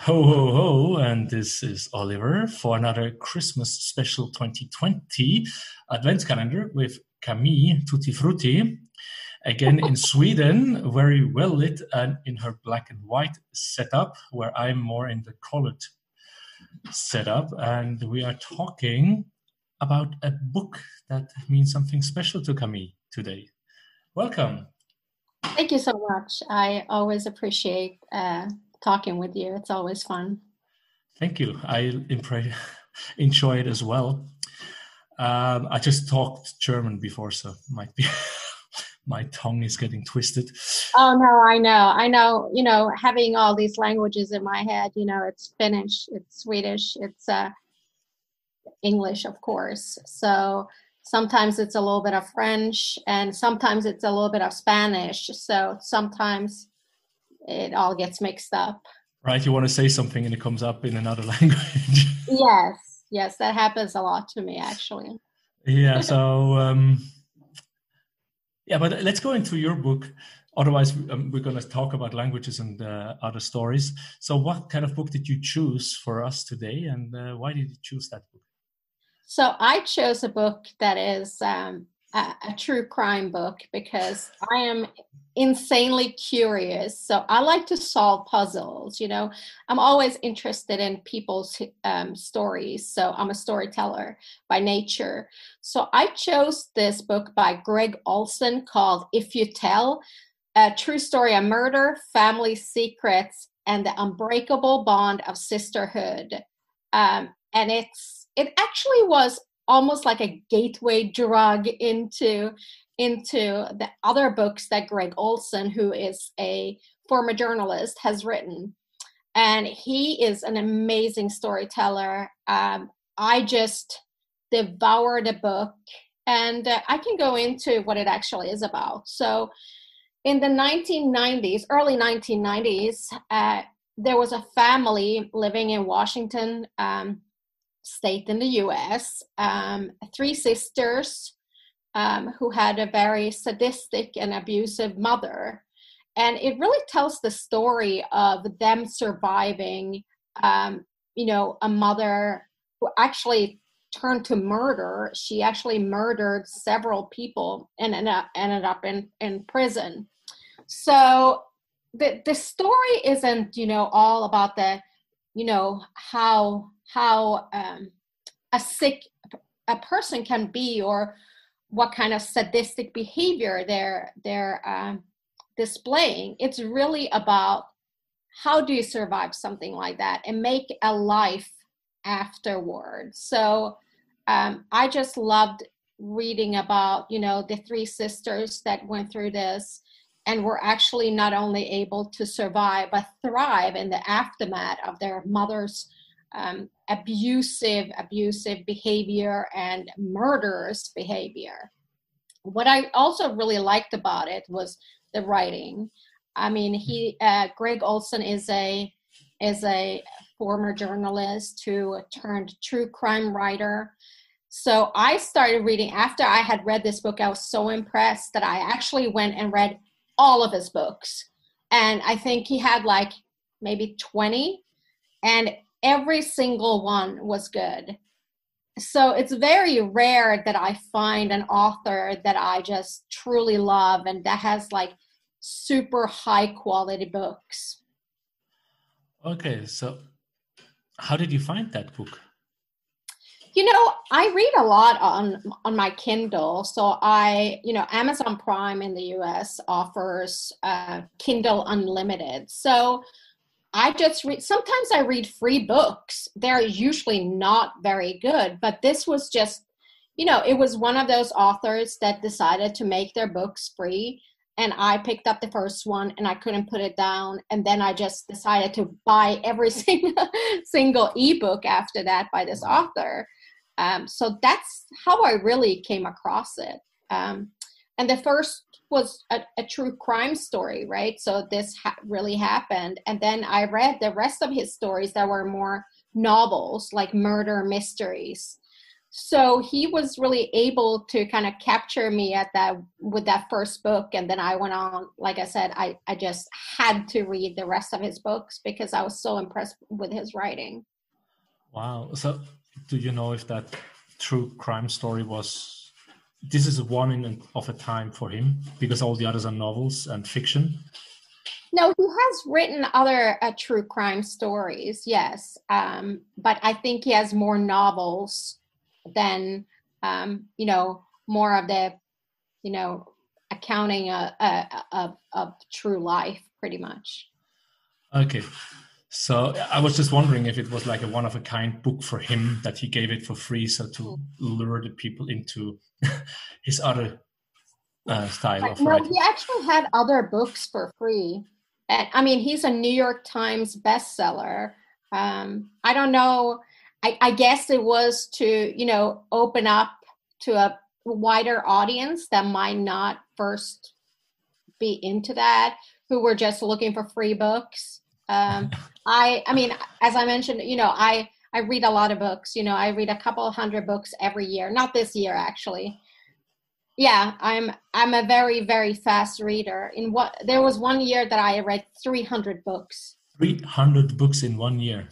Ho, ho, ho, and this is Oliver for another Christmas special 2020 advent calendar with Camille Tuutti Frutti. Again in Sweden, very well lit and in her black and white setup, where I'm more in the colored setup. And we are talking about a book that means something special to Camille today. Welcome. Thank you so much. I always appreciate uh, talking with you. It's always fun. Thank you. I enjoy it as well. Um, I just talked German before, so might be my tongue is getting twisted. Oh no, I know, I know. You know, having all these languages in my head. You know, it's Finnish, it's Swedish, it's uh, English, of course. So sometimes it's a little bit of French, and sometimes it's a little bit of Spanish. So sometimes it all gets mixed up. Right, you want to say something and it comes up in another language. yes, yes, that happens a lot to me actually. Yeah, so um, yeah, but let's go into your book. Otherwise, um, we're going to talk about languages and uh, other stories. So, what kind of book did you choose for us today, and uh, why did you choose that book? So, I chose a book that is um, a, a true crime book because I am insanely curious. So I like to solve puzzles. You know, I'm always interested in people's um, stories. So I'm a storyteller by nature. So I chose this book by Gregg Olsen called If You Tell A True Story of Murder, Family Secrets, and the Unbreakable Bond of Sisterhood. Um, and it's it actually was almost like a gateway drug into into the other books that Gregg Olsen, who is a former journalist, has written. And he is an amazing storyteller. Um, I just devoured the book, and uh, I can go into what it actually is about. So, in the 1990s, early 1990s, uh, there was a family living in Washington um, state in the US, um, three sisters um, who had a very sadistic and abusive mother. And it really tells the story of them surviving, um, you know, a mother who actually turned to murder. She actually murdered several people and ended up, ended up in, in prison. So the, the story isn't, you know, all about the, you know, how, how um, a sick a person can be or what kind of sadistic behavior they're they're um, displaying. It's really about how do you survive something like that and make a life afterwards so um, i just loved reading about you know the three sisters that went through this and were actually not only able to survive but thrive in the aftermath of their mother's um, abusive, abusive behavior and murderous behavior. What I also really liked about it was the writing. I mean, he uh, Gregg Olsen is a is a former journalist who turned true crime writer. So I started reading after I had read this book. I was so impressed that I actually went and read all of his books. And I think he had like maybe 20. And every single one was good. So it's very rare that I find an author that I just truly love and that has like super high quality books. Okay, so how did you find that book? You know, I read a lot on on my Kindle. So I, you know, Amazon Prime in the US offers uh, Kindle Unlimited. So I just read, sometimes I read free books. They're usually not very good, but this was just, you know, it was one of those authors that decided to make their books free. And I picked up the first one and I couldn't put it down. And then I just decided to buy every single, single ebook after that by this author. Um, so that's how I really came across it. Um, and the first was a, a, true crime story, right? So this ha- really happened. And then I read the rest of his stories that were more novels, like murder mysteries. so he was really able to kind of capture me at that with that first book and then i went on like i said i i just had to read the rest of his books because i was so impressed with his writing wow so do you know if that true crime story was this is one in of a time for him because all the others are novels and fiction no, he has written other uh, true crime stories, yes. Um, but I think he has more novels than um, you know more of the you know accounting of, of, of true life pretty much okay so i was just wondering if it was like a one of a kind book for him that he gave it for free so to hmm. lure the people into his other uh, style of no, writing. he actually had other books for free and i mean he's a new york times bestseller um, i don't know I, I guess it was to, you know, open up to a wider audience that might not first be into that, who were just looking for free books. Um, I, I mean, as I mentioned, you know, I, I read a lot of books. You know, I read a couple hundred books every year. Not this year, actually. Yeah, I'm I'm a very very fast reader. In what there was one year that I read 300 books. 300 books in one year.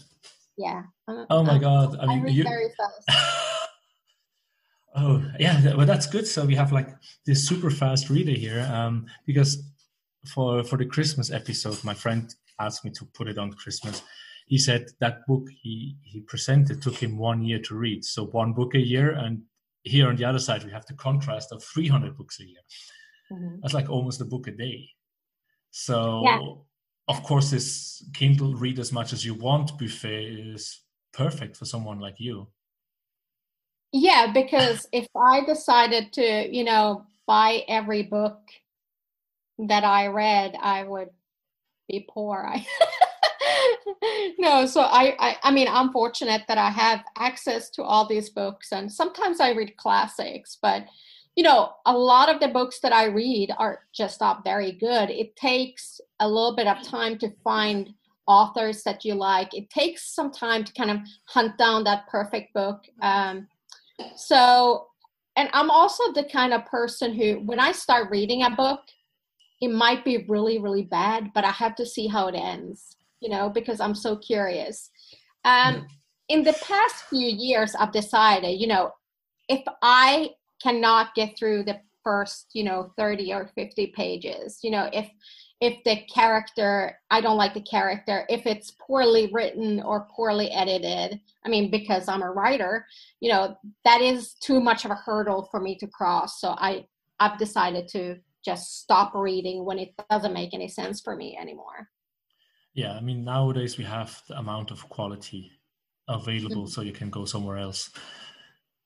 Yeah. oh my god! I mean, I you... very fast. oh yeah, well that's good. So we have like this super fast reader here, um, because for for the Christmas episode, my friend asked me to put it on Christmas. He said that book he he presented took him one year to read, so one book a year, and here on the other side we have the contrast of 300 books a year. Mm-hmm. That's like almost a book a day. So. Yeah of course, this Kindle read as much as you want buffet is perfect for someone like you. Yeah, because if I decided to, you know, buy every book that I read, I would be poor. I no, so I, I I mean I'm fortunate that I have access to all these books and sometimes I read classics, but you know, a lot of the books that I read are just not very good. It takes a little bit of time to find authors that you like. It takes some time to kind of hunt down that perfect book. Um, so, and I'm also the kind of person who, when I start reading a book, it might be really, really bad, but I have to see how it ends, you know, because I'm so curious. Um, in the past few years, I've decided, you know, if I cannot get through the first you know 30 or 50 pages you know if if the character i don't like the character if it's poorly written or poorly edited i mean because i'm a writer you know that is too much of a hurdle for me to cross so i i've decided to just stop reading when it doesn't make any sense for me anymore yeah i mean nowadays we have the amount of quality available mm-hmm. so you can go somewhere else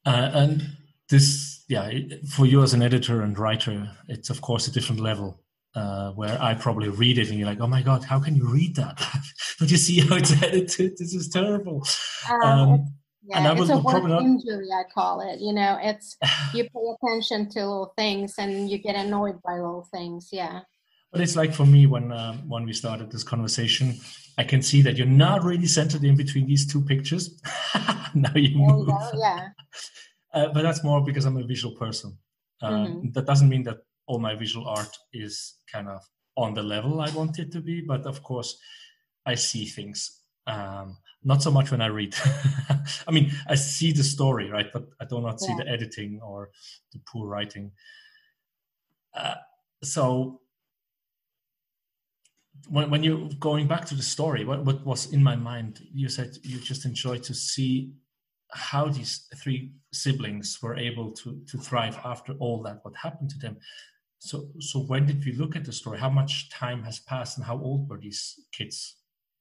uh, and this yeah for you as an editor and writer it's of course a different level uh, where I probably read it and you're like, oh my god, how can you read that? But you see how it's edited? This is terrible. Um, um, yeah, and I it's a work not... injury, I call it. You know, it's you pay attention to little things and you get annoyed by little things. Yeah. But it's like for me when um, when we started this conversation, I can see that you're not really centered in between these two pictures. now you move. You yeah. Uh, but that's more because I'm a visual person. Uh, mm-hmm. That doesn't mean that all my visual art is kind of on the level I want it to be, but of course, I see things. Um, not so much when I read. I mean, I see the story, right? But I do not see yeah. the editing or the poor writing. Uh, so when, when you're going back to the story, what, what was in my mind? You said you just enjoyed to see how these three siblings were able to to thrive after all that what happened to them so so when did we look at the story how much time has passed and how old were these kids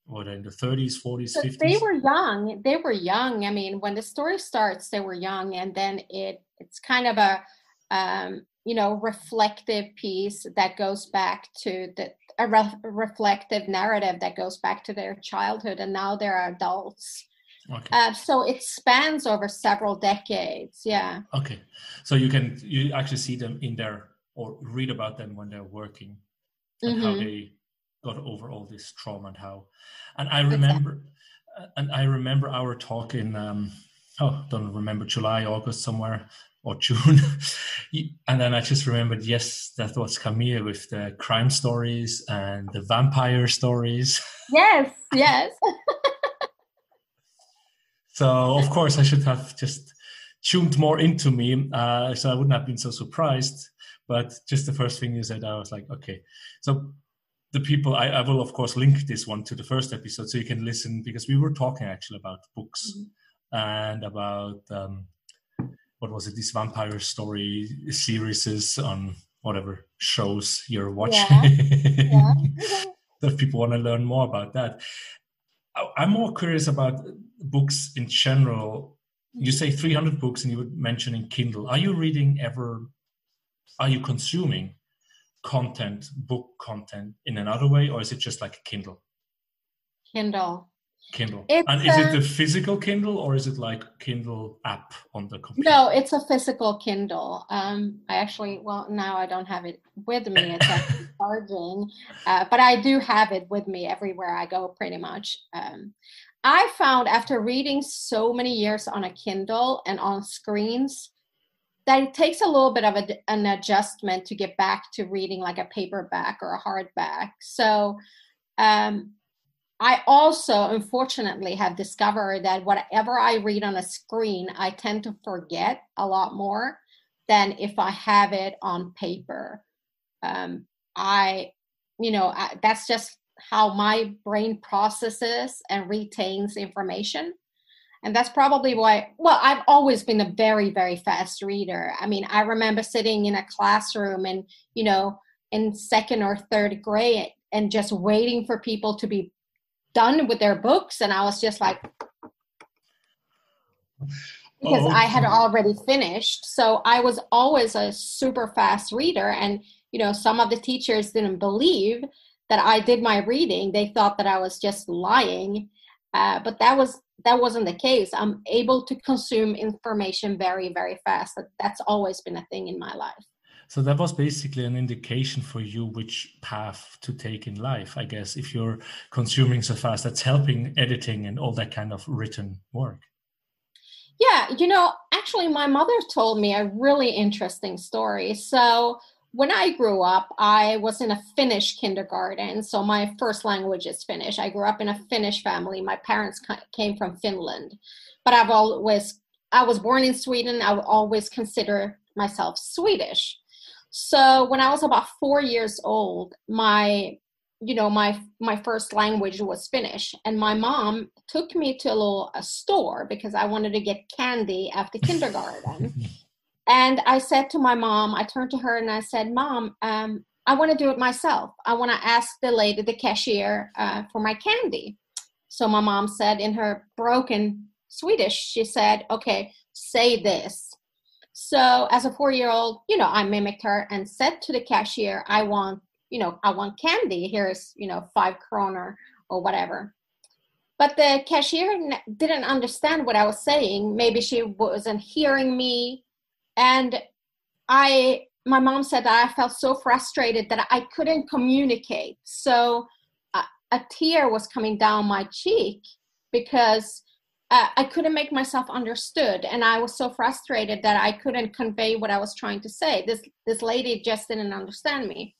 they in the 30s 40s so 50s they were young they were young i mean when the story starts they were young and then it it's kind of a um, you know reflective piece that goes back to the a re- reflective narrative that goes back to their childhood and now they're adults Okay. Uh, so it spans over several decades. Yeah. Okay. So you can you actually see them in there or read about them when they're working and mm-hmm. how they got over all this trauma and how. And I remember, exactly. and I remember our talk in um, oh, don't remember July, August, somewhere or June. and then I just remembered, yes, that was Camille with the crime stories and the vampire stories. Yes, yes. so of course I should have just tuned more into me, uh, so I wouldn't have been so surprised. But just the first thing you said, I was like, okay. So the people, I, I will of course link this one to the first episode so you can listen because we were talking actually about books mm-hmm. and about um, what was it? This vampire story series on whatever shows you're watching. Yeah. yeah. if people want to learn more about that, I'm more curious about books in general. You say 300 books, and you were mentioning Kindle. Are you reading ever? Are you consuming content, book content, in another way, or is it just like a Kindle? Kindle. Kindle. It's and is a, it the physical Kindle or is it like Kindle app on the computer? No, it's a physical Kindle. Um, I actually, well, now I don't have it with me. It's actually charging, uh, but I do have it with me everywhere I go, pretty much. Um, I found after reading so many years on a Kindle and on screens that it takes a little bit of a, an adjustment to get back to reading like a paperback or a hardback. So um, I also, unfortunately, have discovered that whatever I read on a screen, I tend to forget a lot more than if I have it on paper. Um, I, you know, I, that's just how my brain processes and retains information. And that's probably why, well, I've always been a very, very fast reader. I mean, I remember sitting in a classroom and, you know, in second or third grade and just waiting for people to be done with their books. And i was just like because oh, i had already finished. So i was always a super fast reader. And you know some of the teachers didn't believe that i did my reading. They thought that i was just lying. Uh, but that was that wasn't the case i'm able to consume information very very fast that's always been a thing in my life so that was basically an indication for you which path to take in life, I guess. If you're consuming so fast, that's helping editing and all that kind of written work. Yeah, you know, actually, my mother told me a really interesting story. So, when I grew up, I was in a Finnish kindergarten. So, my first language is Finnish. I grew up in a Finnish family. My parents came from Finland, but I've always, I was born in Sweden. I would always consider myself Swedish. So when I was about four years old, my you know my my first language was Finnish, and my mom took me to a little a store because I wanted to get candy after kindergarten. And I said to my mom, I turned to her and I said, "Mom, um, I want to do it myself. I want to ask the lady, the cashier, uh, for my candy." So my mom said in her broken Swedish, she said, "Okay, say this." So as a four year old, you know, I mimicked her and said to the cashier, I want, you know, I want candy. Here's, you know, five kroner or whatever. But the cashier didn't understand what I was saying. Maybe she wasn't hearing me. And I, my mom said that I felt so frustrated that I couldn't communicate. So a, a tear was coming down my cheek because uh, I couldn't make myself understood, and I was so frustrated that I couldn't convey what I was trying to say. This this lady just didn't understand me.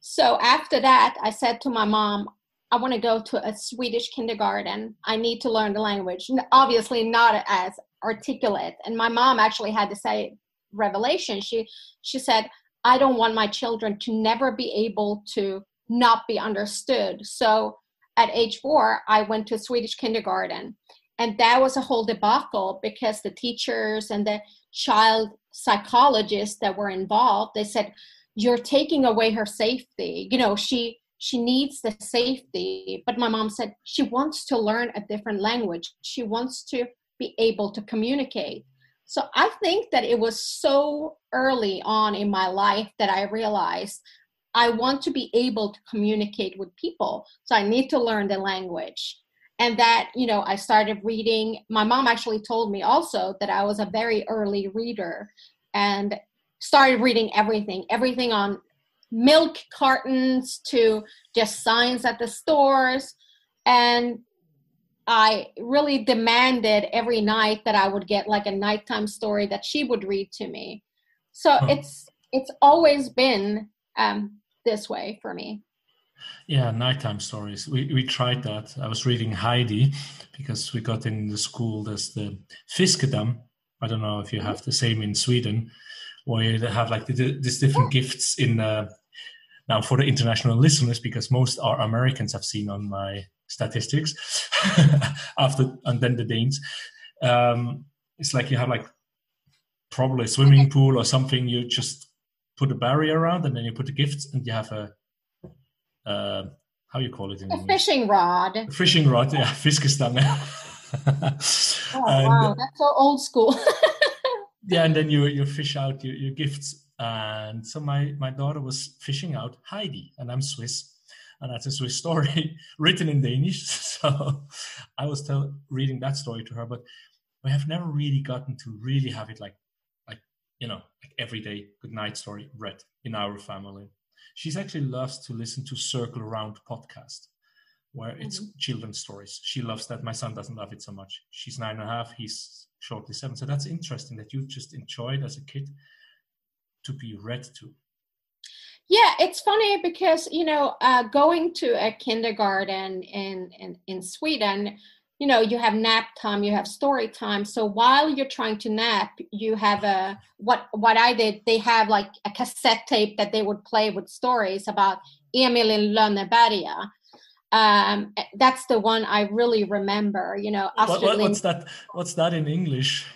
So after that, I said to my mom, "I want to go to a Swedish kindergarten. I need to learn the language." Obviously, not as articulate. And my mom actually had to say revelation. She she said, "I don't want my children to never be able to not be understood." So at age four, I went to Swedish kindergarten. And that was a whole debacle because the teachers and the child psychologists that were involved they said you're taking away her safety. You know she she needs the safety. But my mom said she wants to learn a different language. She wants to be able to communicate so i think that it was so early on in my life that i realized i want to be able to communicate with people. So i need to learn the language. And that you know i started reading. My mom actually told me also that i was a very early reader and started reading everything everything on milk cartons to just signs at the stores. And I really demanded every night that I would get like a nighttime story that she would read to me. So huh. it's it's always been um, this way for me. Yeah, nighttime stories. We we tried that. I was reading Heidi because we got in the school. There's the Fiskedam. I don't know if you have the same in Sweden, where they have like the, these different gifts in. Uh, now, for the international listeners, because most are Americans, I've seen on my statistics after, and then the Danes. Um, it's like you have like probably a swimming pool or something. You just put a barrier around, and then you put the gifts, and you have a uh, how you call it in a English? fishing rod. A fishing rod, yeah, fiskestange. oh and, wow, that's so old school. yeah, and then you you fish out your, your gifts. And so my my daughter was fishing out Heidi, and I'm Swiss, and that's a Swiss story written in Danish. So I was tell, reading that story to her, but we have never really gotten to really have it like like you know like everyday good night story read in our family she's actually loves to listen to Circle Around podcast, where it's mm-hmm. children's stories. She loves that. My son doesn't love it so much. She's nine and a half. He's shortly seven. So that's interesting that you just enjoyed as a kid to be read to. Yeah, it's funny because you know, uh, going to a kindergarten in in, in Sweden, you know you have nap time you have story time. So while you're trying to nap you have a what what i did they have like a cassette tape that they would play with stories about emil in lönneberga. Um, that's the one i really remember you know what, what, what's that what's that in english?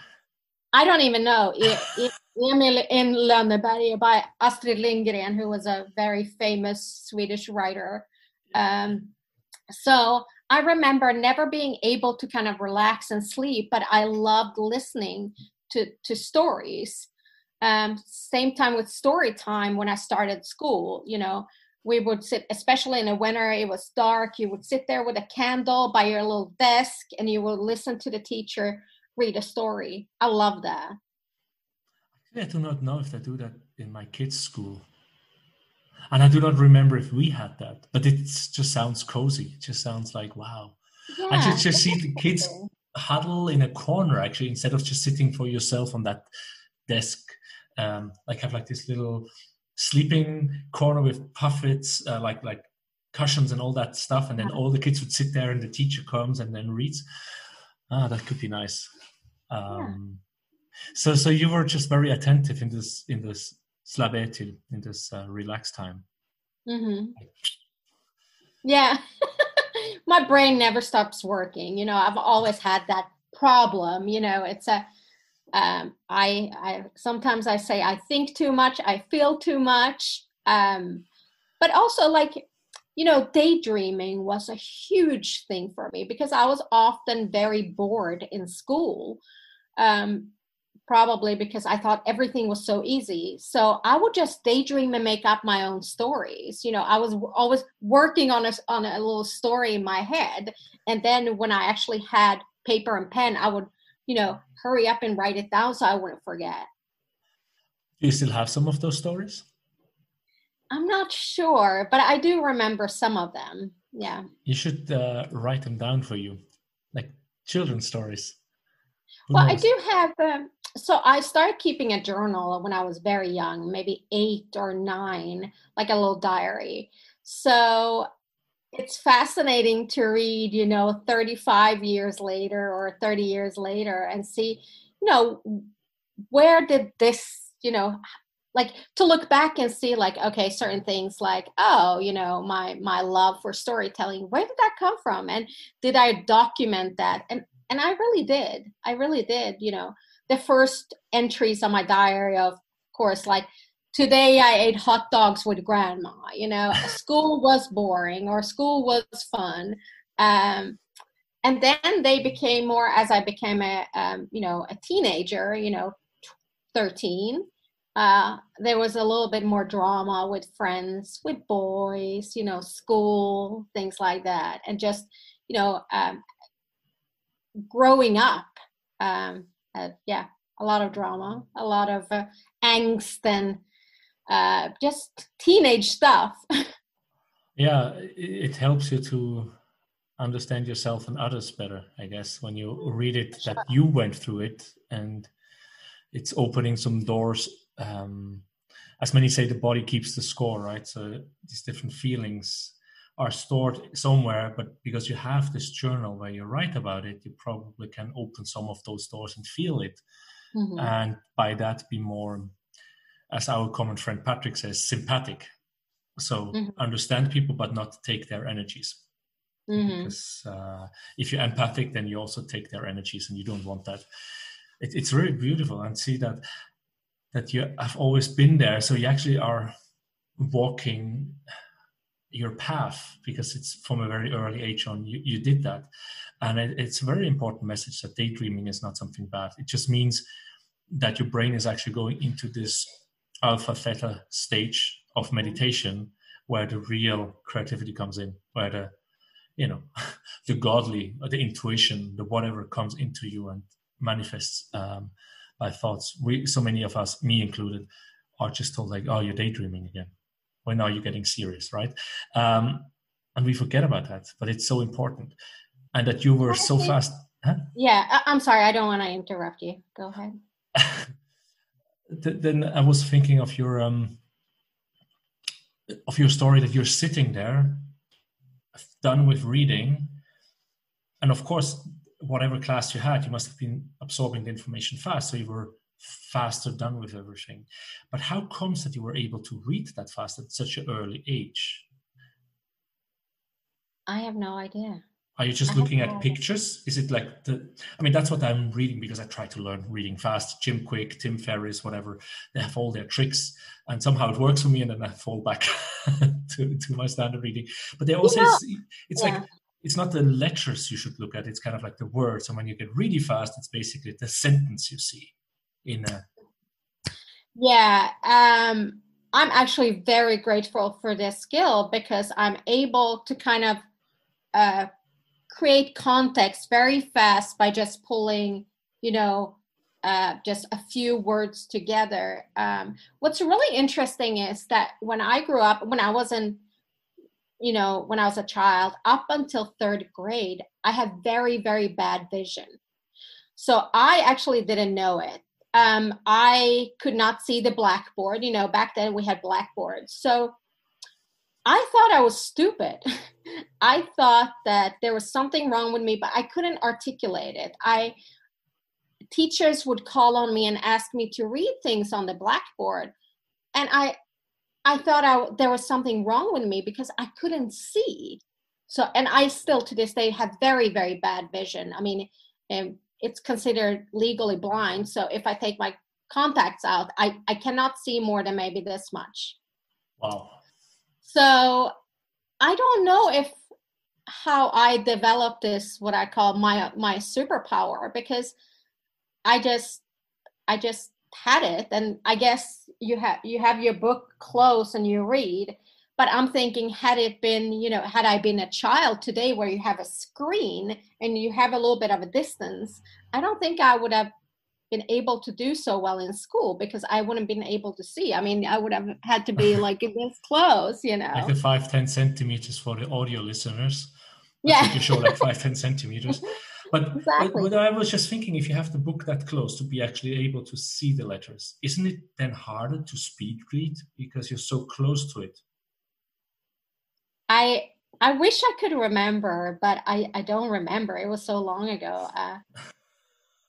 I don't even know emil in lönneberga by astrid lindgren who was a very famous swedish writer um, so I remember never being able to kind of relax and sleep, but I loved listening to to stories. Um, same time with story time when I started school, you know, we would sit, especially in the winter, it was dark. You would sit there with a candle by your little desk and you would listen to the teacher read a story. I love that. I do not know if they do that in my kids' school and I do not remember if we had that, but it just sounds cozy. It just sounds like wow. Yeah, I just, just see the kids huddle in a corner actually instead of just sitting for yourself on that desk. Um, like have like this little sleeping corner with puffets, uh, like like cushions and all that stuff, and then all the kids would sit there and the teacher comes and then reads. Ah, that could be nice. Um, yeah. So so you were just very attentive in this in this slabetil in this uh, relaxed time. Mm-hmm. Yeah, my brain never stops working. You know, I've always had that problem. You know, it's a um, I I sometimes I say I think too much, I feel too much, um, but also like you know, daydreaming was a huge thing for me because I was often very bored in school. Um, probably because I thought everything was so easy. So I would just daydream and make up my own stories. You know, I was always working on a on a little story in my head, and then when I actually had paper and pen, I would, you know, hurry up and write it down so I wouldn't forget. Do you still have some of those stories? I'm not sure, but I do remember some of them. Yeah. You should uh, write them down for you, like children's stories. Well? I do have. Um, so I started keeping a journal when I was very young, maybe eight or nine, like a little diary. So it's fascinating to read, you know, 35 years later or 30 years later and see, you know, where did this, you know, like to look back and see like okay certain things like oh you know my my love for storytelling where did that come from? And did i document that? And and i really did. I really did you know the first entries on my diary of course like today i ate hot dogs with grandma you know? School was boring or school was fun um, and then they became more as i became a um, you know a teenager you know 13 uh, there was a little bit more drama with friends with boys you know school things like that and just you know um, growing up um, uh, yeah, a lot of drama, a lot of uh, angst, and uh, just teenage stuff. yeah, it helps you to understand yourself and others better i guess when you read it that you went through it and it's opening some doors um, as many say the body keeps the score right so these different feelings are stored somewhere but because you have this journal where you write about it you probably can open some of those doors and feel it mm-hmm. and by that be more as our common friend patrick says sympathetic so mm-hmm. understand people but not take their energies mm-hmm. because uh, if you're empathic then you also take their energies and you don't want that it, it's very beautiful and see that that you have always been there so you actually are walking your path because it's from a very early age on you, you did that. And it, it's a very important message that daydreaming is not something bad. It just means that your brain is actually going into this alpha theta stage of meditation where the real creativity comes in where the you know the godly or the intuition the whatever comes into you and manifests um, by thoughts. We so many of us me included are just told like oh you're daydreaming again when are you getting serious right? Um, and we forget about that but it's so important. And that you were so fast huh? yeah i'm sorry i don't want to interrupt you. Go ahead. Then i was thinking of your um of your story that you're sitting there done with reading and of course whatever class you had you must have been absorbing the information fast so you were faster done with everything. But how comes that you were able to read that fast at such an early age? I have no idea. Are you just I looking at pictures? Is it like the? I mean, that's what I'm reading because I try to learn reading fast. Jim Kwik, Tim Ferriss, whatever. They have all their tricks, and somehow it works for me, and then I fall back to, to my standard reading. But they also, it's, it's yeah. like it's not the letters you should look at. It's kind of like the words. And when you get really fast, it's basically the sentence you see in a yeah um i'm actually very grateful for this skill because i'm able to kind of uh create context very fast by just pulling you know uh, just a few words together. Um, what's really interesting is that when I grew up, when I wasn't, you know, when I was a child, up until third grade, I had very, very bad vision. So I actually didn't know it um, I could not see the blackboard. You know, back then we had blackboards. So I thought I was stupid. I thought that there was something wrong with me, but I couldn't articulate it. I teachers would call on me and ask me to read things on the blackboard, and I I thought I, there was something wrong with me because I couldn't see. So, and I still to this day have very very bad vision. I mean, um, it's considered legally blind. So if I take my contacts out, I, I cannot see more than maybe this much. Wow. So I don't know if how I developed this what I call my my superpower because I just I just had it and I guess you have you have your book close and you read but i'm thinking had it been you know had i been a child today where you have a screen and you have a little bit of a distance i don't think i would have been able to do so well in school because i wouldn't been able to see. I mean i would have had to be like this close you know? Like the five ten centimeters for the audio listeners. Yeah. you show like five ten centimeters. But, exactly. but i was just thinking if you have the book that close to be actually able to see the letters isn't it then harder to speed read because you're so close to it I I wish I could remember, but I I don't remember. It was so long ago. Uh,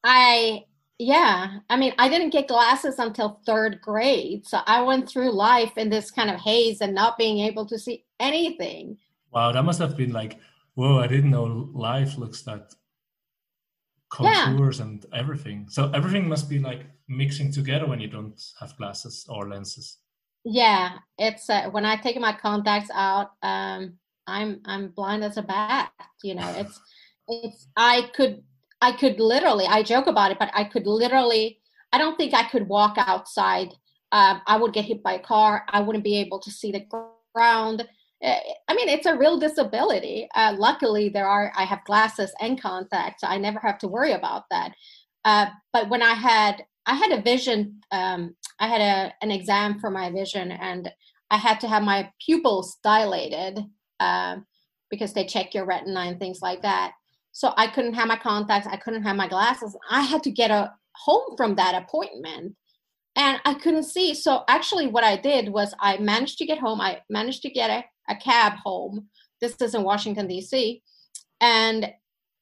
I yeah, I mean, I didn't get glasses until third grade, so I went through life in this kind of haze and not being able to see anything. Wow, that must have been like, whoa! I didn't know life looks that contours yeah. and everything. So everything must be like mixing together when you don't have glasses or lenses yeah it's uh, when i take my contacts out um i'm i'm blind as a bat you know it's it's i could i could literally i joke about it but i could literally i don't think i could walk outside um, i would get hit by a car i wouldn't be able to see the ground. Eh, i mean it's a real disability. Uh, luckily there are i have glasses and contacts so i never have to worry about that. Uh, but when i had i had a vision um, I had a, an exam for my vision and I had to have my pupils dilated. Uh, because they check your retina and things like that. So I couldn't have my contacts, I couldn't have my glasses. I had to get a home from that appointment and I couldn't see. So actually, what I did was I managed to get home. I managed to get a, a cab home. This is in Washington, D.C. And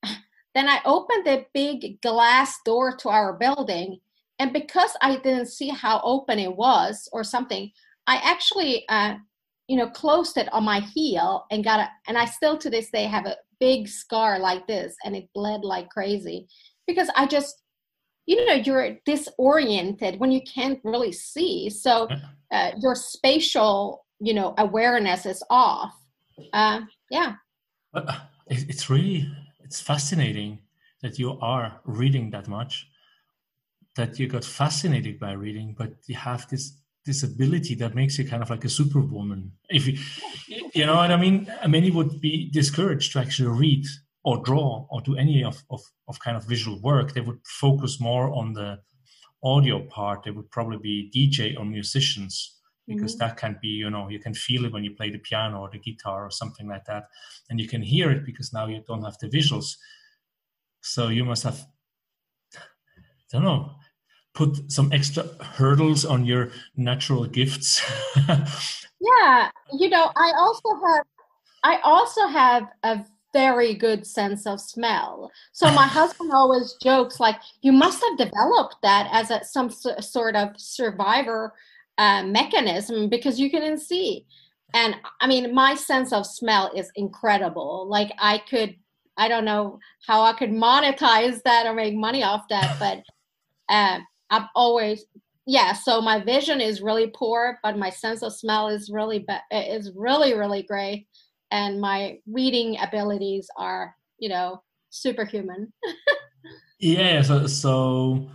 then I opened the big glass door to our building. And because I didn't see how open it was or something, I actually, uh, you know, closed it on my heel and got a, and I still to this day have a big scar like this and it bled like crazy because I just you know you're disoriented when you can't really see. So uh, your spatial you know awareness is off. Uh, yeah. Uh, it's really it's fascinating that you are reading that much that you got fascinated by reading but you have this this ability that makes you kind of like a superwoman if you you know what i mean many would be discouraged to actually read or draw or do any of, of, of kind of visual work, they would focus more on the audio part. They would probably be DJ or musicians because mm-hmm. that can be, you know, you can feel it when you play the piano or the guitar or something like that. And you can hear it because now you don't have the visuals. So you must have, I don't know, put some extra hurdles on your natural gifts. yeah. You know, I also have, I also have a very good sense of smell. So my husband always jokes like, "You must have developed that as a, some sort of survivor uh, mechanism because you can see." And I mean, my sense of smell is incredible. Like I could, I don't know how I could monetize that or make money off that, but uh, I've always yeah so my vision is really poor but my sense of smell is really be- is really really great and my reading abilities are you know superhuman. Yeah so, so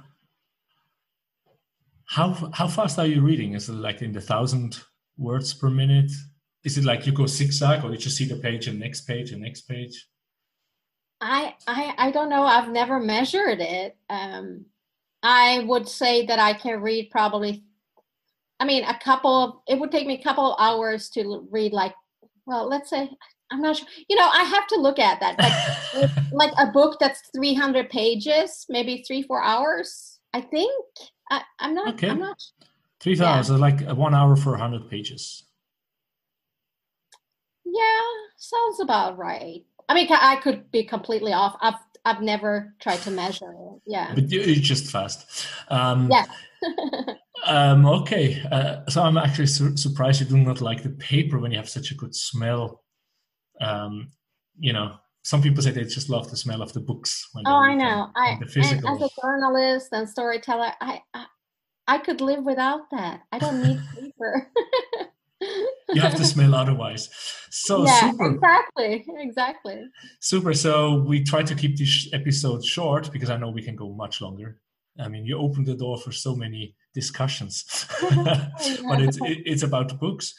how how fast are you reading? Is it like in the thousand words per minute? Is it like you go zigzag or you just see the page and next page and next page? I i i don't know. I've never measured it. Um i would say that i can read probably i mean a couple of it would take me a couple of hours to read like well, let's say I'm not sure. You know, I have to look at that. Like, like a book that's 300 pages, maybe three, four hours. I think. I, am not. Okay. I'm not. Three yeah. hours, like one hour for 100 pages. Yeah, sounds about right. I mean, I could be completely off. I've I've never tried to measure it. Yeah. But it's just fast. Um, yeah. um, okay. Uh, so I'm actually su- surprised you do not like the paper when you have such a good smell. Um, you know, some people say they just love the smell of the books. When oh, I know. I and as a journalist and storyteller, I, I I could live without that. I don't need paper. you have to smell otherwise. So yeah, super. exactly, exactly. Super. So we try to keep this episode short because I know we can go much longer. I mean, you open the door for so many discussions, but it's it's about books.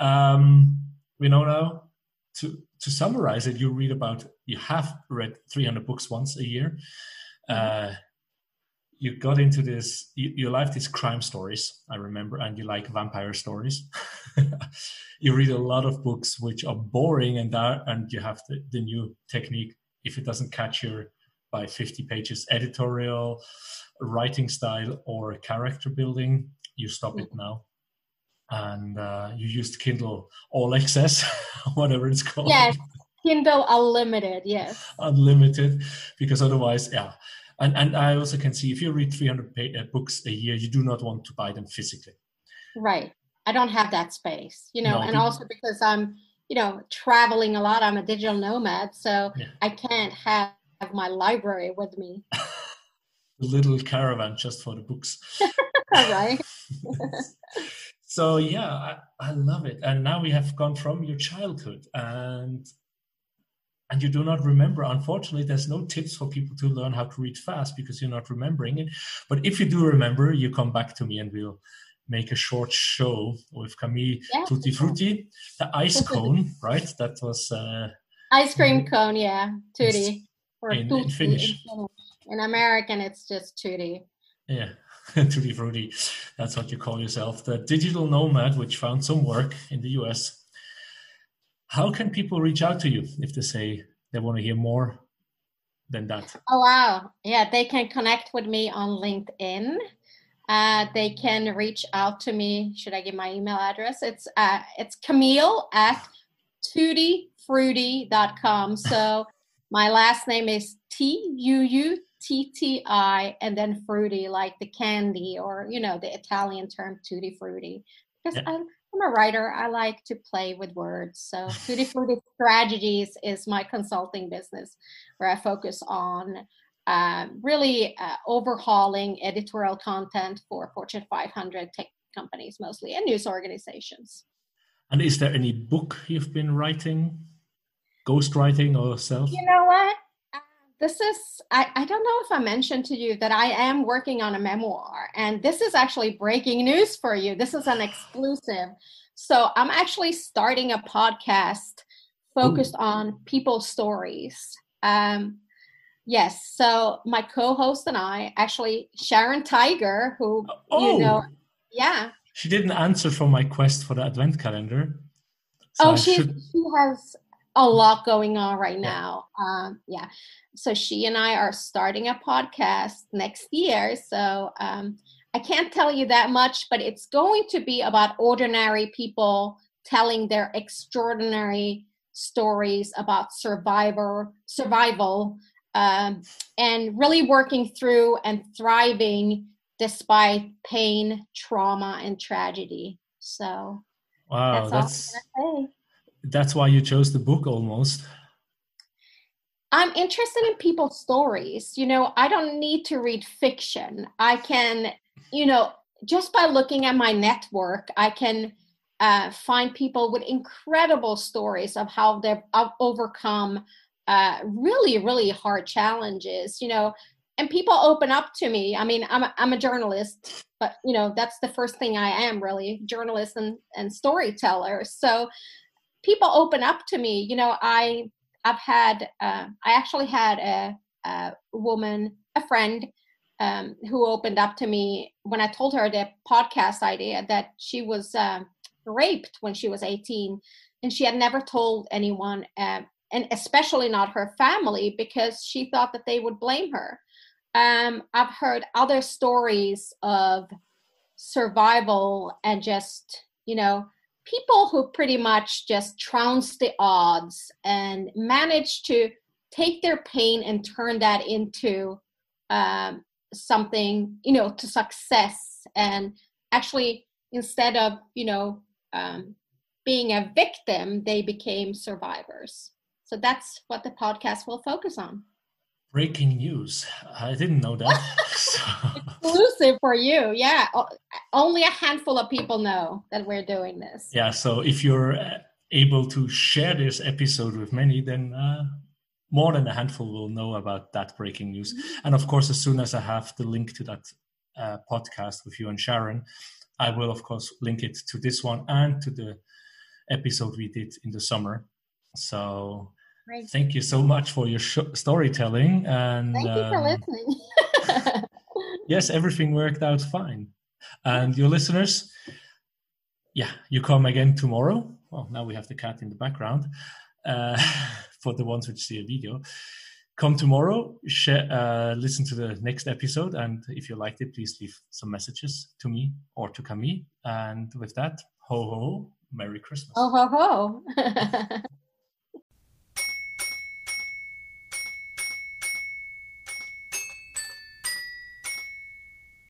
Um, we know now to to summarize it. You read about you have read 300 books once a year. Uh, you got into this you, you like these crime stories i remember and you like vampire stories. You read a lot of books which are boring and that and you have the, the new technique. If it doesn't catch your by 50 pages editorial writing style or character building you stop it now. And uh, you used kindle all access whatever it's called. Yes kindle unlimited yes. Unlimited because otherwise yeah and and I also can see if you read 300 pay, uh, books a year, you do not want to buy them physically. Right. I don't have that space, you know, no, and also because I'm, you know, traveling a lot. I'm a digital nomad, so yeah. I can't have my library with me. a little caravan just for the books. right. so yeah, I, I love it. And now we have gone from your childhood and and you do not remember unfortunately there's no tips for people to learn how to read fast because you're not remembering it. But if you do remember you come back to me and we'll make a short show with camille yeah. tutti frutti. The ice cone right? That was uh, ice cream cone yeah. Tutti. Or in, tutti in finnish. in american it's just tutti. Yeah. Tutti frutti. That's what you call yourself. The digital nomad which found some work in the us How can people reach out to you if they say they want to hear more than that? Oh, wow. Yeah, they can connect with me on LinkedIn. Uh, they can reach out to me. Should I give my email address? It's uh, it's Camille at tuuttifrutti.com. So my last name is T U U T T I and then fruity, like the candy or, you know, the Italian term tutti frutti. Because yeah. I'm, I'm, a writer, I like to play with words. So Tuutti frutti strategies is my consulting business where I focus on um, really uh, overhauling editorial content for Fortune 500 tech companies mostly and news organizations. And is there any book you've been writing, ghostwriting or self? You know what? This is, I, I don't know if I mentioned to you that I am working on a memoir, and this is actually breaking news for you. This is an exclusive. So I'm actually starting a podcast focused Ooh. on people's stories. Um, Yes. So my co-host and I, actually Sharon Tiger, who oh, you know, yeah. She didn't answer for my quest for the advent calendar. So oh, she should... she has a lot going on right now. Um, yeah. So she and I are starting a podcast next year. So um, I can't tell you that much, but it's going to be about ordinary people telling their extraordinary stories about survivor survival um, and really working through and thriving despite pain, trauma, and tragedy. So, wow, that's that's, that's why you chose the book almost. I'm interested in people's stories. You know, I don't need to read fiction. I can, you know, just by looking at my network, I can uh, find people with incredible stories of how they've overcome uh, really, really hard challenges, you know, and people open up to me. I mean, I'm a, I'm a journalist, but you know, that's the first thing I am really journalist and, and storyteller. So people open up to me, you know, I, I've had, uh, I actually had a, a woman, a friend, um, who opened up to me when I told her the podcast idea that she was uh, raped when she was 18 and she had never told anyone. Uh, and especially not her family because she thought that they would blame her. Um, I've heard other stories of survival and just, you know, people who pretty much just trounce the odds and manage to take their pain and turn that into um, something, you know, to success. And actually, instead of, you know, um, being a victim, they became survivors. So that's what the podcast will focus on. Breaking news. I didn't know that. Exclusive for you. Yeah. Only a handful of people know that we're doing this. Yeah. So if you're uh, able to share this episode with many, then uh, more than a handful will know about that breaking news. Mm-hmm. And of course, as soon as I have the link to that uh, podcast with you and Sharon, I will, of course, link it to this one and to the episode we did in the summer. So Great. Thank you so much for your sh- storytelling. And thank you for um, listening. yes, everything worked out fine. And your listeners, yeah, you come again tomorrow. Well, now we have the cat in the background. Uh, for the ones which see a video, come tomorrow. Share, uh, listen to the next episode, and if you liked it, please leave some messages to me or to Camille. And with that, ho ho, Merry Christmas. Ho ho ho.